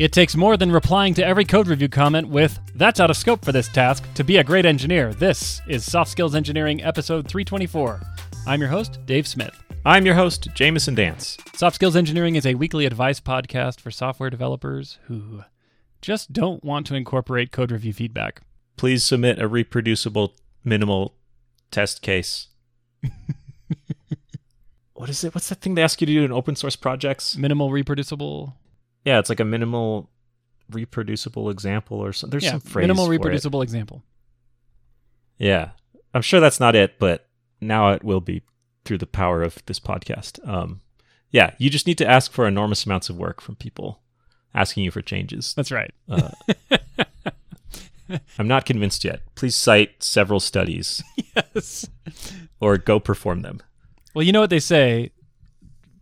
It takes more than replying to every code review comment with, that's out of scope for this task, to be a great engineer. This is Soft Skills Engineering, episode 324. I'm your host, Dave Smith. I'm your host, Jamison Dance. Soft Skills Engineering is a weekly advice podcast for software developers who just don't want to incorporate code review feedback. Please submit a reproducible minimal test case. what is it? What's that thing they ask you to do in open source projects? Minimal reproducible. Yeah, it's like a minimal reproducible example or something. There's yeah, some phrase. minimal for it. reproducible example. Yeah. I'm sure that's not it, but now it will be through the power of this podcast. Um, yeah, you just need to ask for enormous amounts of work from people asking you for changes. That's right. Uh, I'm not convinced yet. Please cite several studies yes. or go perform them. Well, you know what they say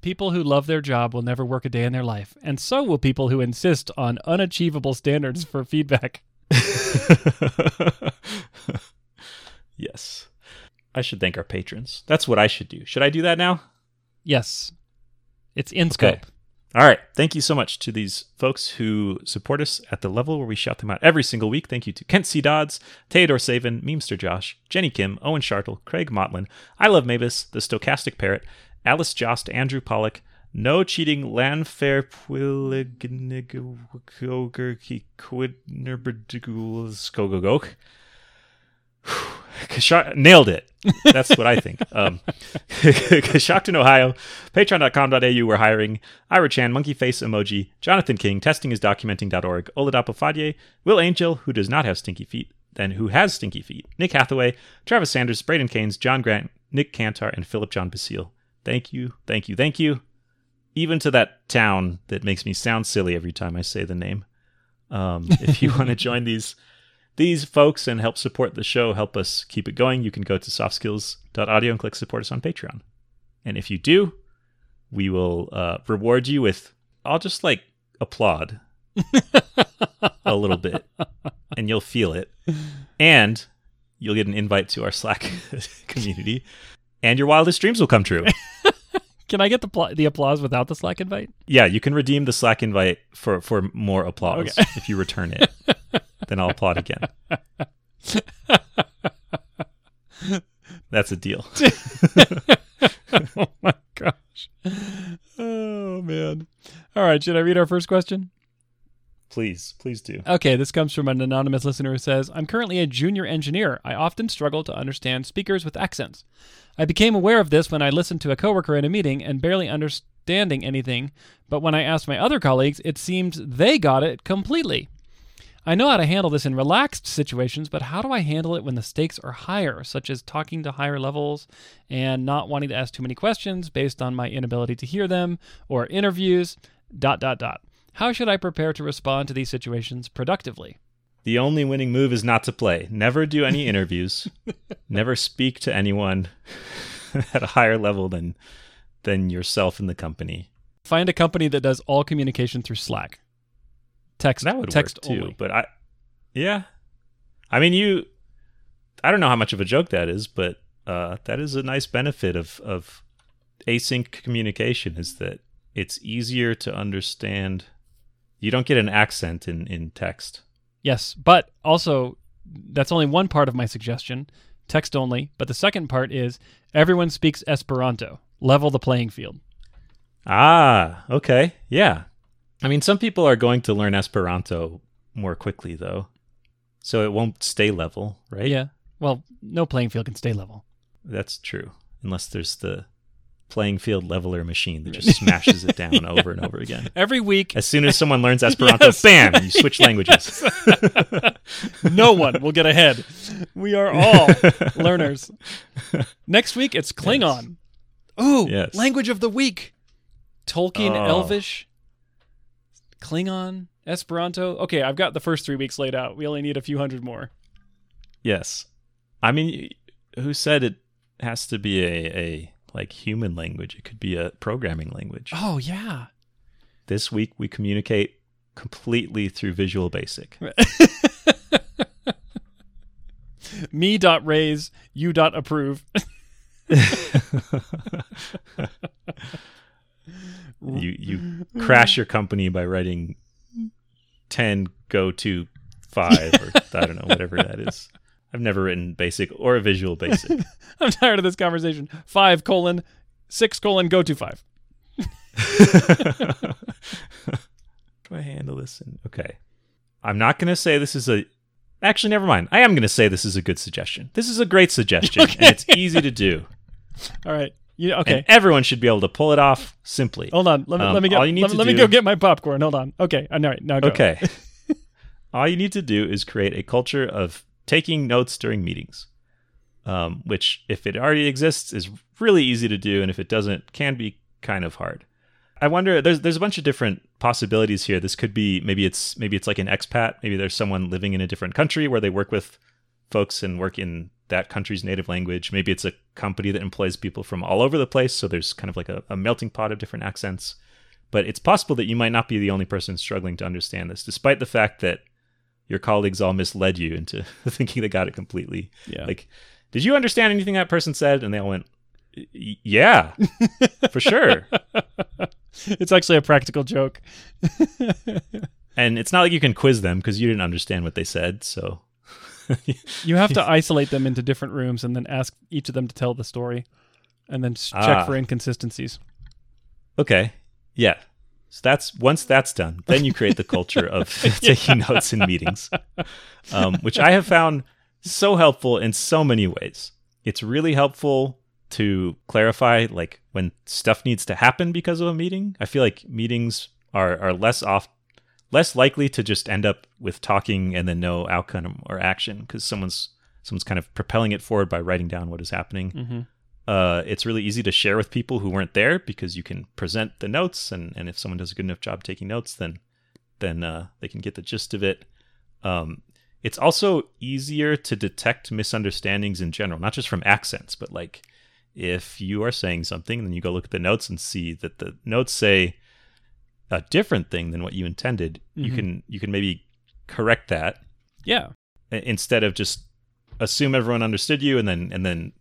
people who love their job will never work a day in their life, and so will people who insist on unachievable standards for feedback. yes. I should thank our patrons. That's what I should do. Should I do that now? Yes. It's in scope. Okay. All right. Thank you so much to these folks who support us at the level where we shout them out every single week. Thank you to Kent C. Dodds, Theodore Savin, Memester Josh, Jenny Kim, Owen Shartle, Craig Motlin, I Love Mavis, The Stochastic Parrot, Alice Jost, Andrew Pollock, No Cheating, Lanfair, Skogogok. Nailed it. That's what I think. Um, Ohio, patreon.com.au, we're hiring Ira Chan, Monkey Face Emoji, Jonathan King, testingisdocumenting.org, Oladapo Fadye, Will Angel, who does not have stinky feet, then who has stinky feet, Nick Hathaway, Travis Sanders, Braden Keynes, John Grant, Nick Cantar, and Philip John Basile. Thank you, thank you, thank you. Even to that town that makes me sound silly every time I say the name. Um, if you want to join these these folks and help support the show, help us keep it going, you can go to softskills.audio and click support us on Patreon. And if you do, we will uh, reward you with, I'll just like applaud a little bit and you'll feel it. And you'll get an invite to our Slack community and your wildest dreams will come true. Can I get the pl- the applause without the Slack invite? Yeah, you can redeem the Slack invite for, for more applause Okay. if you return it. then I'll applaud again. That's a deal. oh my gosh. Oh man. All right, should I read our first question? Please, please do. Okay, this comes from an anonymous listener who says, I'm currently a junior engineer. I often struggle to understand speakers with accents. I became aware of this when I listened to a coworker in a meeting and barely understanding anything, but when I asked my other colleagues, it seemed they got it completely. I know how to handle this in relaxed situations, but how do I handle it when the stakes are higher, such as talking to higher levels and not wanting to ask too many questions based on my inability to hear them or interviews, dot dot dot. How should I prepare to respond to these situations productively? The only winning move is not to play. Never do any interviews. Never speak to anyone at a higher level than than yourself in the company. Find a company that does all communication through Slack. Text That would text work too. only. But I, yeah, I mean, you. I don't know how much of a joke that is, but uh, that is a nice benefit of of async communication. Is that it's easier to understand. You don't get an accent in in text. Yes, but also that's only one part of my suggestion, text only. But the second part is everyone speaks Esperanto. Level the playing field. Ah, okay, yeah. I mean, some people are going to learn Esperanto more quickly, though, so it won't stay level, right? Yeah. Well, no playing field can stay level. That's true, unless there's the playing field leveler machine that just smashes it down over and over again. Every week, As soon as someone learns Esperanto, Yes. bam, you switch languages. no one will get ahead. We are all learners. Next week, it's Klingon. Ooh, Yes. language of the week. Tolkien, Oh. Elvish, Klingon, Esperanto. Okay, I've got the first three weeks laid out. We only need a few hundred more. yes, I mean, who said it has to be a a like human language? It could be a programming language. Oh yeah. This week we communicate completely through Visual Basic. Me dot raise, you dot approve. you you crash your company by writing ten go to five or I don't know whatever that is. I've never written basic or a visual basic. I'm tired of this conversation. Five colon six colon go to five. Do I handle this? In, okay, I'm not going to say this is a. Actually, never mind. I am going to say this is a good suggestion. This is a great suggestion, and it's easy to do. All right. You, okay. And everyone should be able to pull it off simply. Hold on. Let me Um, let me get all you need let, let me do- go get my popcorn. Hold on. Okay. All right. Now go. Okay. All you need to do is create a culture of taking notes during meetings, um, which, if it already exists, is really easy to do, and if it doesn't, can be kind of hard. I wonder. There's there's a bunch of different possibilities here. This could be maybe it's maybe it's like an expat. Maybe there's someone living in a different country where they work with folks and work in that country's native language. Maybe it's a company that employs people from all over the place, so there's kind of like a, a melting pot of different accents but it's possible that you might not be the only person struggling to understand this, despite the fact that your colleagues all misled you into thinking they got it completely. Yeah. Like, did you understand anything that person said? And they all went, yeah, for sure. it's actually a practical joke. And it's not like you can quiz them because you didn't understand what they said. So, You have to isolate them into different rooms and then ask each of them to tell the story, and then check Ah. for inconsistencies. okay. Yeah. So that's once that's done, then you create the culture of taking notes in meetings, um, which I have found so helpful in so many ways. It's really helpful to clarify like when stuff needs to happen because of a meeting. I feel like meetings are are less off less likely to just end up with talking and then no outcome or action because someone's someone's kind of propelling it forward by writing down what is happening. hmm Uh, it's really easy to share with people who weren't there because you can present the notes, and, and if someone does a good enough job taking notes, then then uh, they can get the gist of it. Um, it's also easier to detect misunderstandings in general, not just from accents, but like if you are saying something, and then you go look at the notes and see that the notes say a different thing than what you intended. You Mhm. can you can maybe correct that Yeah. instead of just assume everyone understood you and then and then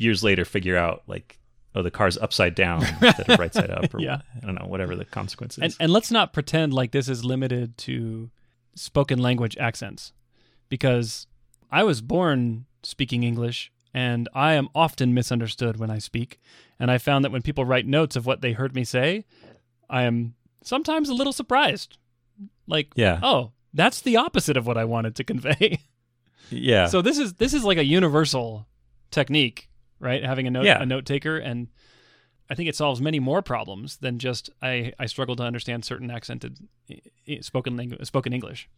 years later figure out like oh the car's upside down instead of right side up or Yeah. I don't know whatever the consequence is. And and let's not pretend like this is limited to spoken language accents because I was born speaking English and I am often misunderstood when I speak. And I found that when people write notes of what they heard me say I am sometimes a little surprised. Like yeah, oh that's the opposite of what I wanted to convey. Yeah, so this is this is like a universal technique right having a note Yeah. a note taker and I think it solves many more problems than just I, I struggle to understand certain accented spoken language, spoken English.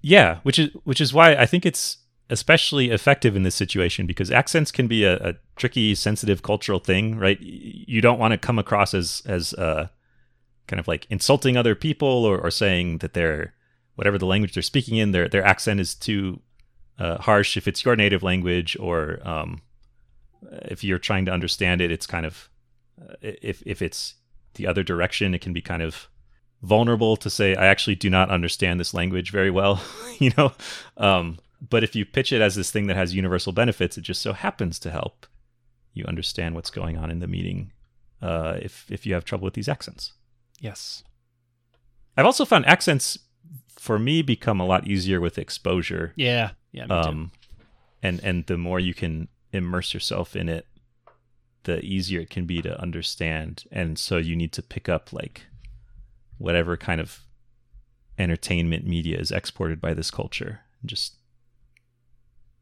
yeah. Which is which is why I think it's especially effective in this situation because accents can be a, a tricky, sensitive cultural thing, right? You don't want to come across as as uh, kind of like insulting other people or, or saying that they're whatever the language they're speaking in, their their accent is too uh, harsh if it's your native language or um, if you're trying to understand it, it's kind of uh, if if it's the other direction, it can be kind of vulnerable to say I actually do not understand this language very well, you know. Um, but if you pitch it as this thing that has universal benefits, it just so happens to help you understand what's going on in the meeting. Uh, if if you have trouble with these accents, Yes. I've also found accents for me become a lot easier with exposure. Yeah. Yeah. Um, and and the more you can immerse yourself in it, the easier it can be to understand. And so you need to pick up like whatever kind of entertainment media is exported by this culture and just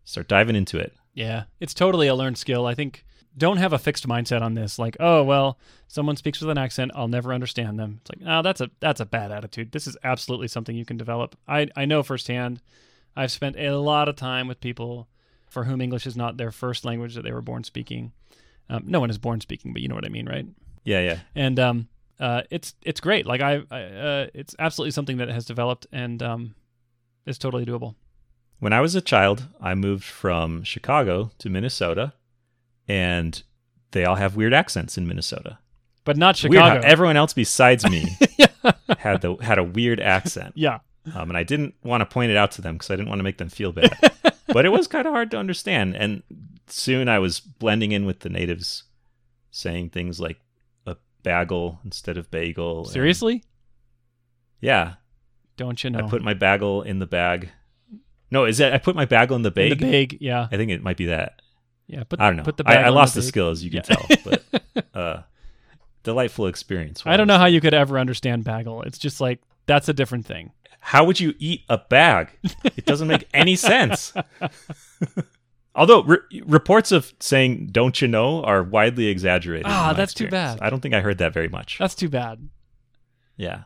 start diving into it. Yeah. It's totally a learned skill. I think don't have a fixed mindset on this. Like, oh well, someone speaks with an accent, I'll never understand them. It's like, no, that's a that's a bad attitude. This is absolutely something you can develop. I I know firsthand. I've spent a lot of time with people for whom English is not their first language that they were born speaking. Um, no one is born speaking, but you know what I mean, right? Yeah, yeah. and um, uh, it's it's great. Like I, I uh, it's absolutely something that has developed and um, is totally doable. When I was a child, I moved from Chicago to Minnesota, and they all have weird accents in Minnesota. But not Chicago. everyone else besides me had the had a weird accent. yeah, um, and I didn't want to point it out to them because I didn't want to make them feel bad. but it was kind of hard to understand, and soon I was blending in with the natives, saying things like a bagel instead of bagel. and- seriously. yeah, Don't you know? I put my bagel in the bag. No, is that I put my bagel in the bag? In the bag, yeah, I think it might be that. yeah. Put, I don't know. Put the I, I lost the, bag. skill, as you can Yeah. tell, but uh, delightful experience. I don't know how you could ever understand bagel. It's just like that's a different thing. How would you eat a bag? It doesn't make any sense. Although re- reports of saying "don't you know" are widely exaggerated. Ah, that's too bad. I don't think I heard that very much. That's too bad. yeah.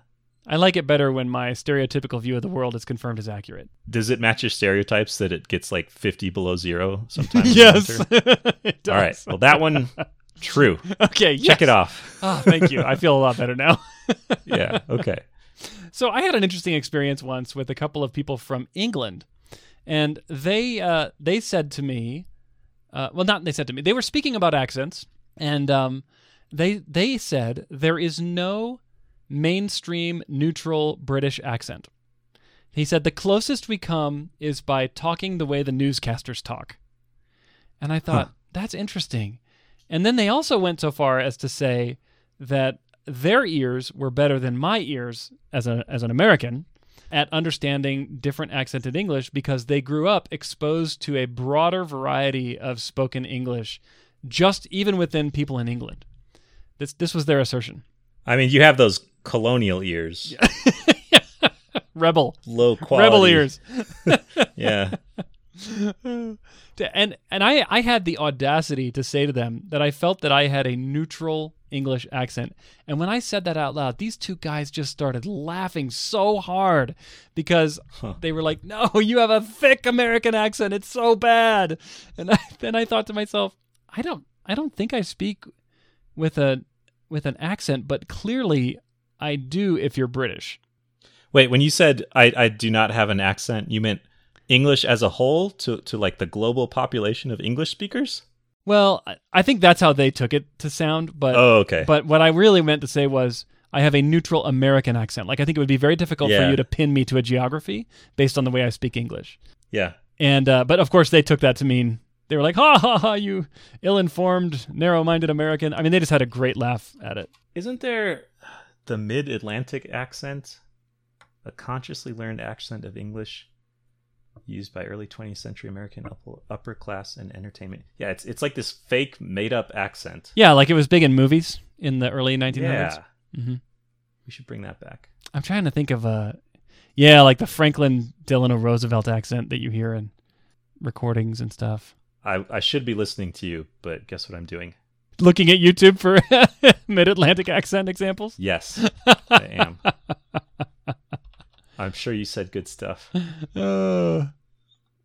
I like it better when my stereotypical view of the world is confirmed as accurate. Does it match your stereotypes that it gets like 50 below zero sometimes? yes. All right. Well, that one, true. Okay, Check it off. Ah, thank you. I feel a lot better now. Yeah. Okay. So I had an interesting experience once with a couple of people from England, and they uh, they said to me, uh, well, not they said to me, they were speaking about accents, and um, they they said there is no mainstream neutral British accent. He said the closest we come is by talking the way the newscasters talk, and I thought Huh. that's interesting. And then they also went so far as to say that their ears were better than my ears as a as an American at understanding different accented English because they grew up exposed to a broader variety of spoken English just even within people in England. This this was their assertion. I mean, you have those colonial ears, Rebel. low quality. Rebel ears. Yeah. And and I I had the audacity to say to them that I felt that I had a neutral English accent. And when I said that out loud, these two guys just started laughing so hard because Huh. they were like, "No, you have a thick American accent. It's so bad." And I, then I thought to myself, I don't I don't think I speak with a with an accent, but clearly I do if you're British. Wait, when you said I, I do not have an accent, you meant English as a whole to, to like the global population of English speakers? Well, I- think that's how they took it to sound, but Oh, okay. But what I really meant to say was I have a neutral American accent. Like I think it would be very difficult for you to pin me to a geography based on the way I speak English. yeah. And uh, but of course they took that to mean they were like, "Ha ha ha! You ill-informed, narrow-minded American." I mean, they just had a great laugh at it. Isn't there the mid Atlantic accent? A consciously learned accent of English used by early 20th century American upper, upper class and entertainment. Yeah, it's it's like this fake made up accent. Yeah, like it was big in movies in the early 1900s. Yeah. hmm We should bring that back. I'm trying to think of a, yeah, like the Franklin Delano Roosevelt accent that you hear in recordings and stuff. I, I should be listening to you, but guess what I'm doing? Looking at YouTube for mid-Atlantic accent examples. Yes, I am. I'm sure you said good stuff. Uh,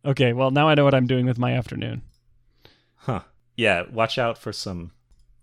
okay, well now I know what I'm doing with my afternoon. Huh. Yeah, watch out for some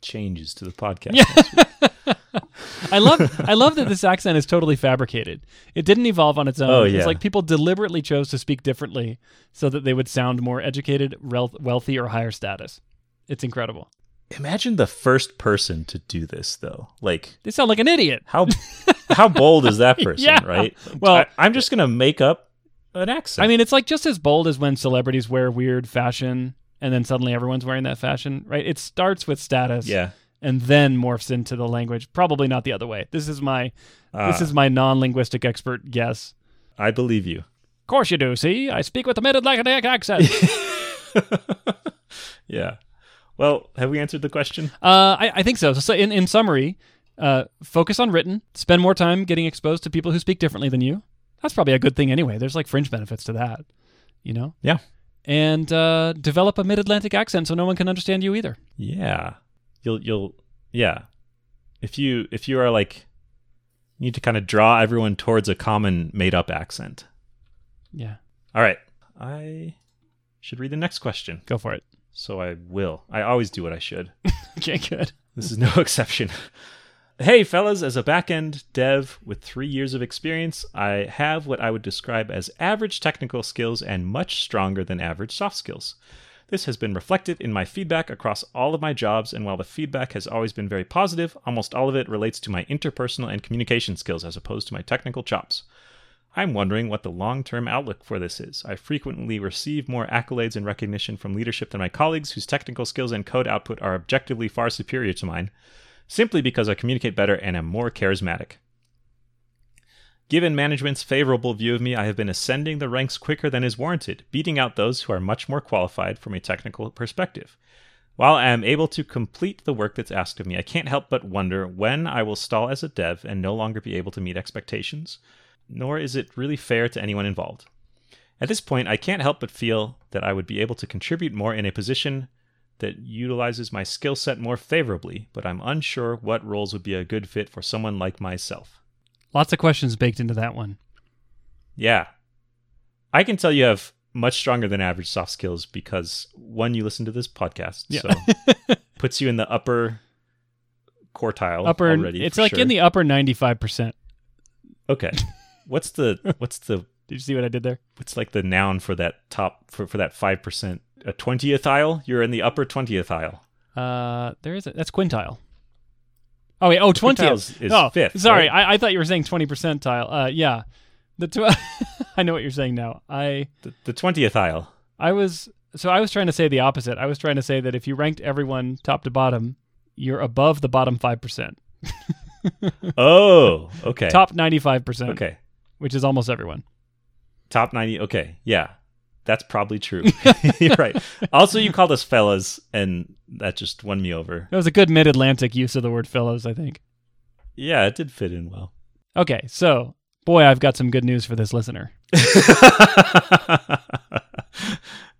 changes to the podcast. Yeah. I love I love that this accent is totally fabricated. It didn't evolve on its own. Oh, yeah. It's like people deliberately chose to speak differently so that they would sound more educated, wealthy, or higher status. It's incredible. Imagine the first person to do this, though. Like, They sound like an idiot. how how bold is that person, Yeah. right? Well- I, I'm just gonna make up an accent. I mean, it's like just as bold as when celebrities wear weird fashion and then suddenly everyone's wearing that fashion, right? It starts with status yeah. and then morphs into the language. Probably not the other way. This is my Ah, this is my non-linguistic expert guess. I believe you. Of course you do. See, I speak with a mid-Atlantic accent. yeah. Well, have we answered the question? Uh, I, I think so. So, in, in summary, uh, focus on written. Spend more time getting exposed to people who speak differently than you. That's probably a good thing anyway. There's like fringe benefits to that, you know. Yeah. And uh, develop a mid-Atlantic accent so no one can understand you either. Yeah. You'll you'll yeah. If you if you are like you need to kind of draw everyone towards a common made up accent. Yeah, All right. I should read the next question. go for it. So I will. I always do what I should. Okay, good. This is no exception. Hey, fellas, as a backend dev with three years of experience, I have what I would describe as average technical skills and much stronger than average soft skills. This has been reflected in my feedback across all of my jobs, and while the feedback has always been very positive, almost all of it relates to my interpersonal and communication skills as opposed to my technical chops. I'm wondering what the long term outlook for this is. I frequently receive more accolades and recognition from leadership than my colleagues, whose technical skills and code output are objectively far superior to mine, simply because I communicate better and am more charismatic. Given management's favorable view of me, I have been ascending the ranks quicker than is warranted, beating out those who are much more qualified from a technical perspective. While I am able to complete the work that's asked of me, I can't help but wonder when I will stall as a dev and no longer be able to meet expectations, nor is it really fair to anyone involved. At this point, I can't help but feel that I would be able to contribute more in a position that utilizes my skill set more favorably, but I'm unsure what roles would be a good fit for someone like myself. Lots of questions baked into that one. Yeah. I can tell you have much stronger than average soft skills because one, you listen to this podcast, Yeah. so puts you in the upper quartile upper already. it's like sure. in the upper 95%. Okay. What's the what's the Did you see what I did there? what's like the noun for that top for, for that five percent? A twentieth aisle? You're in the upper twentieth aisle. Uh, there is a, that's quintile. Oh wait, oh 20th. Is oh, fifth, sorry, right? I, I thought you were saying 20 percentile. Uh, yeah, the tw- I know what you're saying now. I The- twentieth aisle. I was so I was trying to say the opposite. I was trying to say that if you ranked everyone top to bottom, you're above the bottom five percent, Oh, okay. top 95 percent, Okay. Which is almost everyone. Top 90. Okay. Yeah. That's probably true. You're right. Also, you called us fellas, and that just won me over. That was a good mid-Atlantic use of the word fellows, I think. Yeah, it did fit in well. Okay, so boy, I've got some good news for this listener.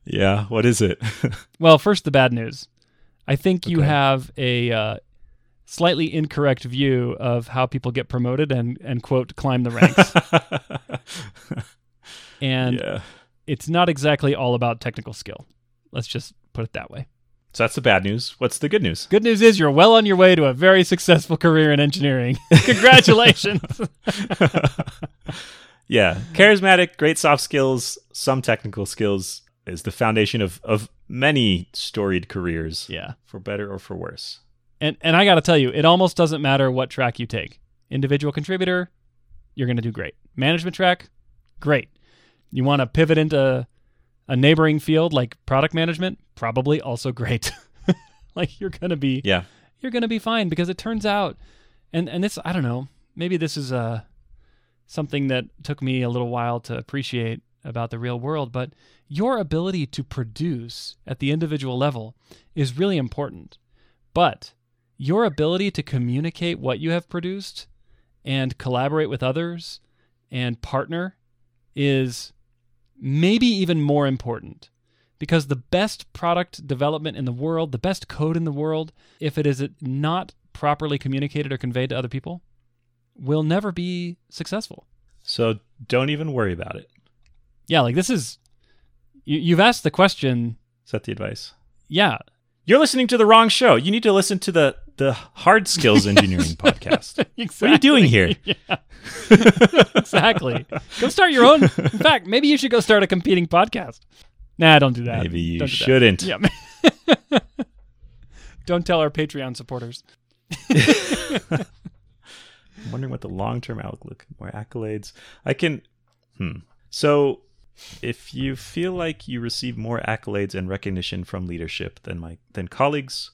yeah. What is it? Well, first the bad news. I think you have a uh, slightly incorrect view of how people get promoted and and quote climb the ranks. and yeah. it's not exactly all about technical skill. Let's just put it that way. So that's the bad news. What's the good news? Good news is you're well on your way to a very successful career in engineering. Congratulations. yeah. Charismatic, great soft skills, some technical skills is the foundation of, of many storied careers, yeah. for better or for worse. And and I got to tell you, it almost doesn't matter what track you take. Individual contributor, you're going to do great. Management track, great. You want to pivot into a neighboring field like product management, probably also great. like you're going to be Yeah. you're going to be fine because it turns out and and this I don't know, maybe this is uh something that took me a little while to appreciate about the real world, but your ability to produce at the individual level is really important. But your ability to communicate what you have produced and collaborate with others and partner is maybe even more important because the best product development in the world, the best code in the world, if it is not properly communicated or conveyed to other people, will never be successful. So don't even worry about it. Yeah, like this is you, you've asked the question. Is that the advice? Yeah, You're listening to the wrong show. You need to listen to the the hard skills engineering podcast. exactly. What are you doing here? Yeah, exactly. go start your own. In fact, maybe you should go start a competing podcast. Nah, don't do that. Maybe you that. shouldn't. Yeah. don't tell our Patreon supporters. I'm wondering what the long term outlook, more accolades. I can. Hmm. So, if you feel like you receive more accolades and recognition from leadership than my than colleagues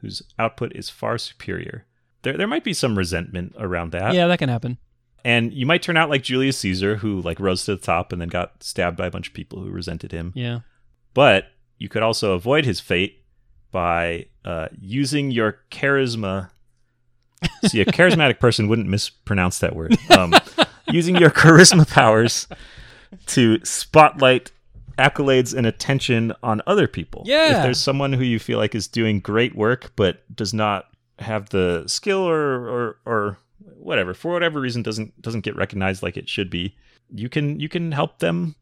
whose output is far superior, there there might be some resentment around that. yeah, that can happen. And you might turn out like Julius Caesar, who like rose to the top and then got stabbed by a bunch of people who resented him. Yeah. But you could also avoid his fate by uh, using your charisma. See, a charismatic person wouldn't mispronounce that word. Um, using your charisma powers to spotlight accolades and attention on other people. Yeah. If there's someone who you feel like is doing great work but does not have the skill or or or whatever for whatever reason doesn't doesn't get recognized like it should be, you can you can help them.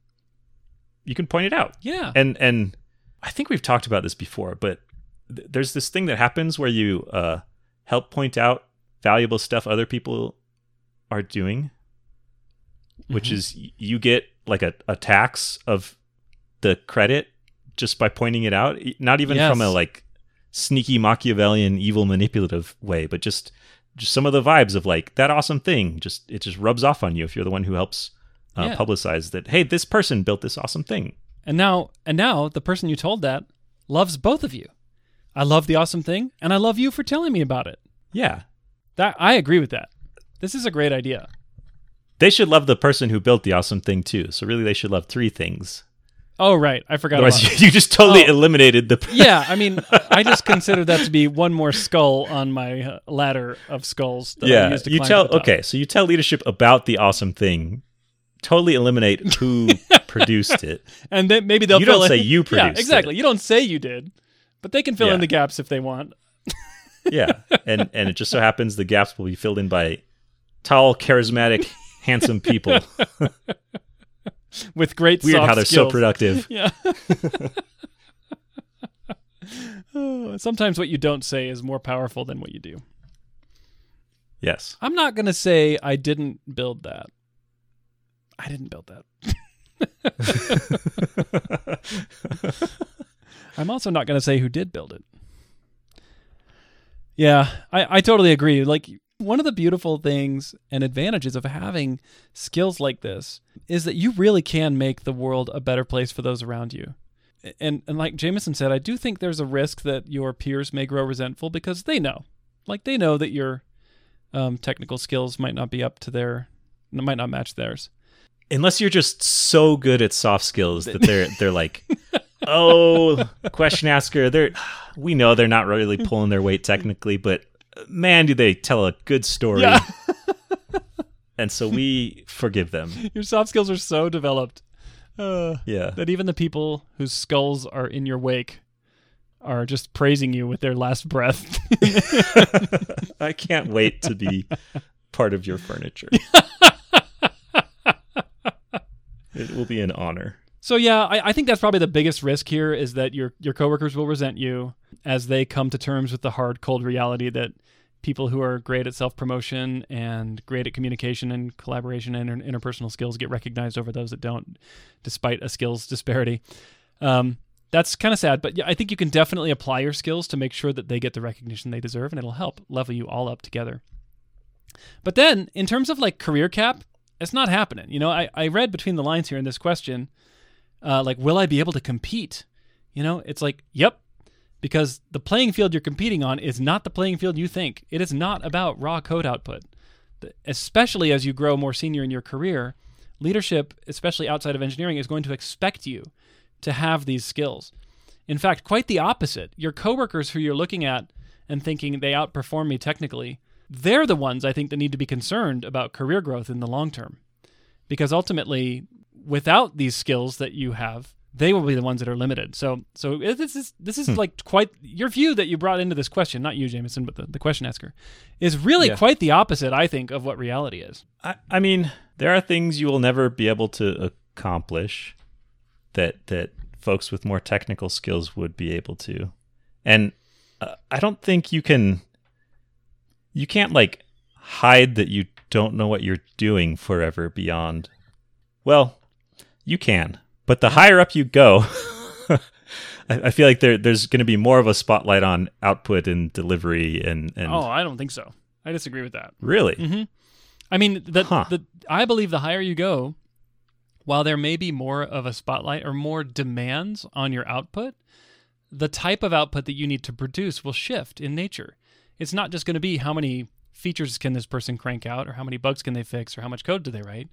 You can point it out Yeah. and and I think we've talked about this before, but th- there's this thing that happens where you uh, help point out valuable stuff other people are doing, which Mhm. is you get like a, a tax of the credit just by pointing it out, not even from a like sneaky Machiavellian evil manipulative way, but just just some of the vibes of like that awesome thing. Just it just rubs off on you if you're the one who helps uh, Yeah. publicize that. Hey, this person built this awesome thing. And now, and now, the person you told that loves both of you. I love the awesome thing, and I love you for telling me about it. Yeah, That I agree with that. This is a great idea. They should love the person who built the awesome thing too. So really, they should love three things. Oh right, I forgot. Otherwise, about you, you just totally Oh. eliminated the. yeah, I mean, I just consider that to be one more skull on my uh, ladder of skulls. That I yeah, to you tell. Okay, so you tell leadership about the awesome thing. Totally eliminate who produced it. and then maybe they'll You don't say in- you Yeah, produced exactly. it. You don't say you did, but they can fill Yeah. in the gaps if they want. Yeah, and and it just so happens the gaps will be filled in by tall, charismatic, handsome people. with great Weird how they're so productive. Yeah. Oh, Sometimes what you don't say is more powerful than what you do. Yes. I'm not going to say I didn't build that. I didn't build that. I'm also not going to say who did build it. Yeah, I, I totally agree. Like, one of the beautiful things and advantages of having skills like this is that you really can make the world a better place for those around you. And, and like Jamison said, I do think there's a risk that your peers may grow resentful because they know. Like, they know that your um, technical skills might not be up to their, might not match theirs. Unless you're just so good at soft skills that they're they're like, oh, question asker. They're we know they're not really pulling their weight technically, but man, do they tell a good story. Yeah. and so we forgive them. Your soft skills are so developed uh, Yeah. that even the people whose skulls are in your wake are just praising you with their last breath. I can't wait to be part of your furniture. it will be an honor. so yeah, I, I think that's probably the biggest risk here is that your your coworkers will resent you as they come to terms with the hard, cold reality that people who are great at self promotion and great at communication and collaboration and inter- interpersonal skills get recognized over those that don't, despite a skills disparity. Um, that's kind of sad, but yeah, I think you can definitely apply your skills to make sure that they get the recognition they deserve, and it'll help level you all up together. But then, in terms of like career cap, it's not happening. You know, I, I read between the lines here in this question, uh, like, will I be able to compete? You know, it's like, yep, because the playing field you're competing on is not the playing field you think. It is not about raw code output. Especially as you grow more senior in your career, leadership, especially outside of engineering, is going to expect you to have these skills. In fact, quite the opposite. Your coworkers who you're looking at and thinking they outperform me technically, they're the ones I think that need to be concerned about career growth in the long term. Because ultimately, without these skills that you have, they will be the ones that are limited. So, so this is this is like quite your view that you brought into this question, not you, Jamison, but the, the question asker, is really Yeah. quite the opposite, I think, of what reality is. I, I mean, there are things you will never be able to accomplish that that folks with more technical skills would be able to, and uh, I don't think you can. You can't like hide that you don't know what you're doing forever beyond. Well, you can, but the higher up you go. I I feel like there, there's going to be more of a spotlight on output and delivery and, and Oh, I don't think so. I disagree with that. really hmm I mean, the, Huh. the I believe the higher you go, while there may be more of a spotlight or more demands on your output, the type of output that you need to produce will shift in nature. It's not just going to be how many features can this person crank out or how many bugs can they fix or how much code do they write.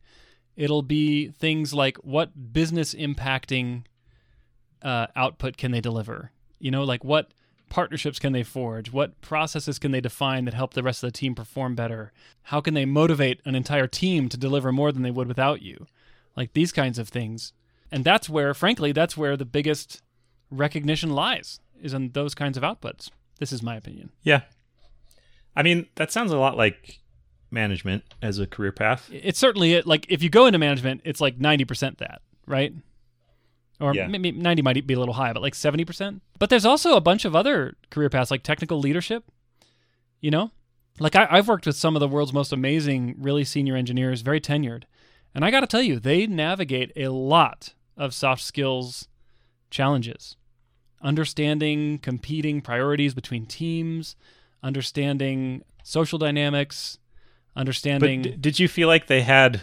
It'll be things like what business impacting uh, output can they deliver? You know, like what partnerships can they forge? What processes can they define that help the rest of the team perform better? How can they motivate an entire team to deliver more than they would without you? Like these kinds of things. And that's where, frankly, that's where the biggest recognition lies, is in those kinds of outputs. This is my opinion. Yeah. I mean, that sounds a lot like management as a career path. It's certainly it. Like if you go into management, it's like 90% that, right? Or Yeah. maybe 90 might be a little high, but like 70%. But there's also a bunch of other career paths like technical leadership, you know? Like I, I've worked with some of the world's most amazing, really senior engineers, very tenured. And I got to tell you, they navigate a lot of soft skills challenges. Understanding competing priorities between teams, understanding social dynamics, understanding d- did you feel like they had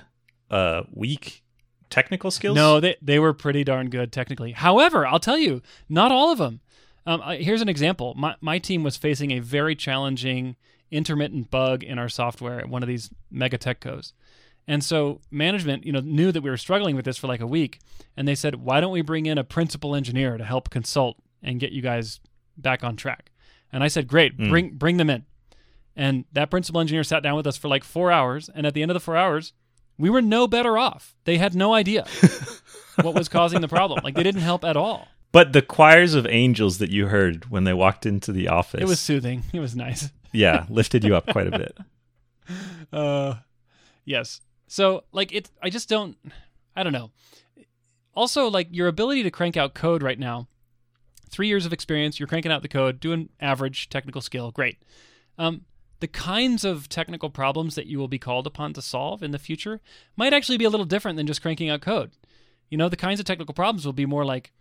uh, weak technical skills? No, they they were pretty darn good technically. However, I'll tell you, not all of them. Um, I- here's an example. My my team was facing a very challenging intermittent bug in our software at one of these mega tech co's, And so management, you know, knew that we were struggling with this for like a week, and they said, "Why don't we bring in a principal engineer to help consult and get you guys back on track?" And I said, "Great, Mm. bring bring them in." And that principal engineer sat down with us for like 4 hours, and at the end of the 4 hours, we were no better off. They had no idea what was causing the problem. Like they didn't help at all. But the choirs of angels that you heard when they walked into the office, It was soothing. It was nice. yeah, lifted you up quite a bit. Uh, yes. So like it, I just don't. I don't know. Also, like your ability to crank out code right now. Three years of experience, you're cranking out the code, doing average technical skill, great. Um, the kinds of technical problems that you will be called upon to solve in the future might actually be a little different than just cranking out code. You know, the kinds of technical problems will be more like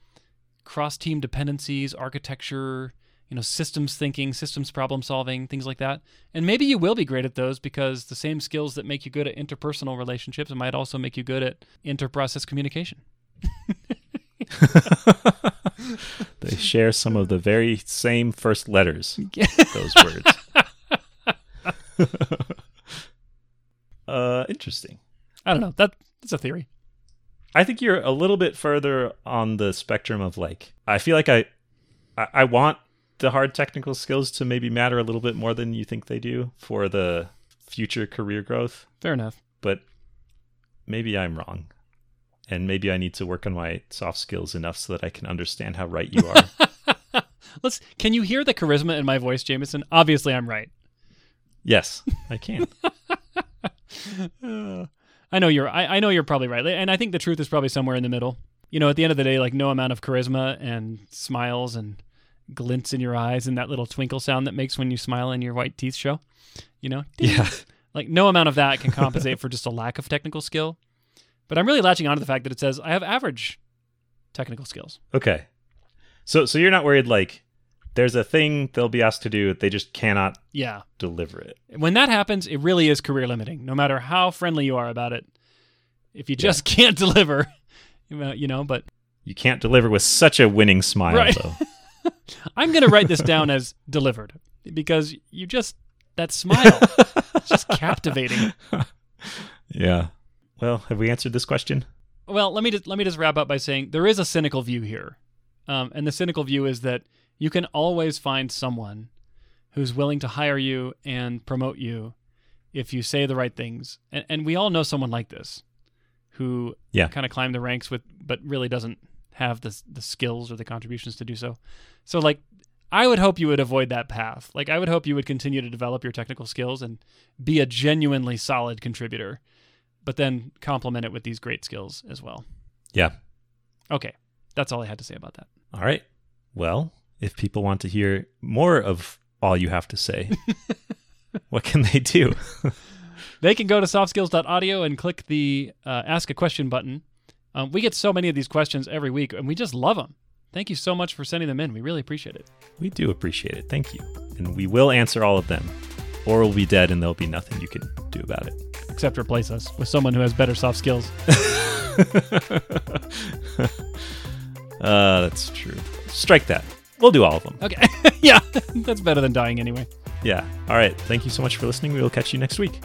cross-team dependencies, architecture, you know, systems thinking, systems problem solving, things like that. And maybe you will be great at those because the same skills that make you good at interpersonal relationships might also make you good at interprocess communication. They share some of the very same first letters. those words. uh, interesting. I don't know. That that's a theory. I think you're a little bit further on the spectrum of like. I feel like I, I, I want the hard technical skills to maybe matter a little bit more than you think they do for the future career growth. Fair enough. But maybe I'm wrong, and maybe I need to work on my soft skills enough so that I can understand how right you are. Let's. Can you hear the charisma in my voice, Jamison? Obviously, I'm right. Yes, I can. Uh, I know you're. I, I know you're probably right, and I think the truth is probably somewhere in the middle. You know, at the end of the day, like no amount of charisma and smiles and glints in your eyes and that little twinkle sound that makes when you smile and your white teeth show. You know, yeah. like no amount of that can compensate for just a lack of technical skill. But I'm really latching onto the fact that it says I have average technical skills. Okay. So so you're not worried like there's a thing they'll be asked to do, they just cannot Yeah. deliver it. When that happens, it really is career limiting, no matter how friendly you are about it. If you just can't deliver, you know, but You can't deliver with such a winning smile Right. though. I'm going to write this down as delivered because you just, that smile, just captivating. yeah. Well, have we answered this question? Well, let me just, let me just wrap up by saying there is a cynical view here. Um, and the cynical view is that you can always find someone who's willing to hire you and promote you if you say the right things. And, and we all know someone like this who Yeah. kind of climbed the ranks with, but really doesn't have the, the skills or the contributions to do so. So, like, I would hope you would avoid that path. Like, I would hope you would continue to develop your technical skills and be a genuinely solid contributor, but then complement it with these great skills as well. Yeah. Okay. That's all I had to say about that. All right. Well, if people want to hear more of all you have to say, what can they do? They can go to softskills.audio and click the uh, ask a question button. Um, we get so many of these questions every week, and we just love them. Thank you so much for sending them in. We really appreciate it. We do appreciate it. Thank you. And we will answer all of them, or we'll be dead and there'll be nothing you can do about it. Except replace us with someone who has better soft skills. uh, that's true. Strike that. We'll do all of them. Okay. yeah, that's better than dying anyway. Yeah. All right. Thank you so much for listening. We will catch you next week.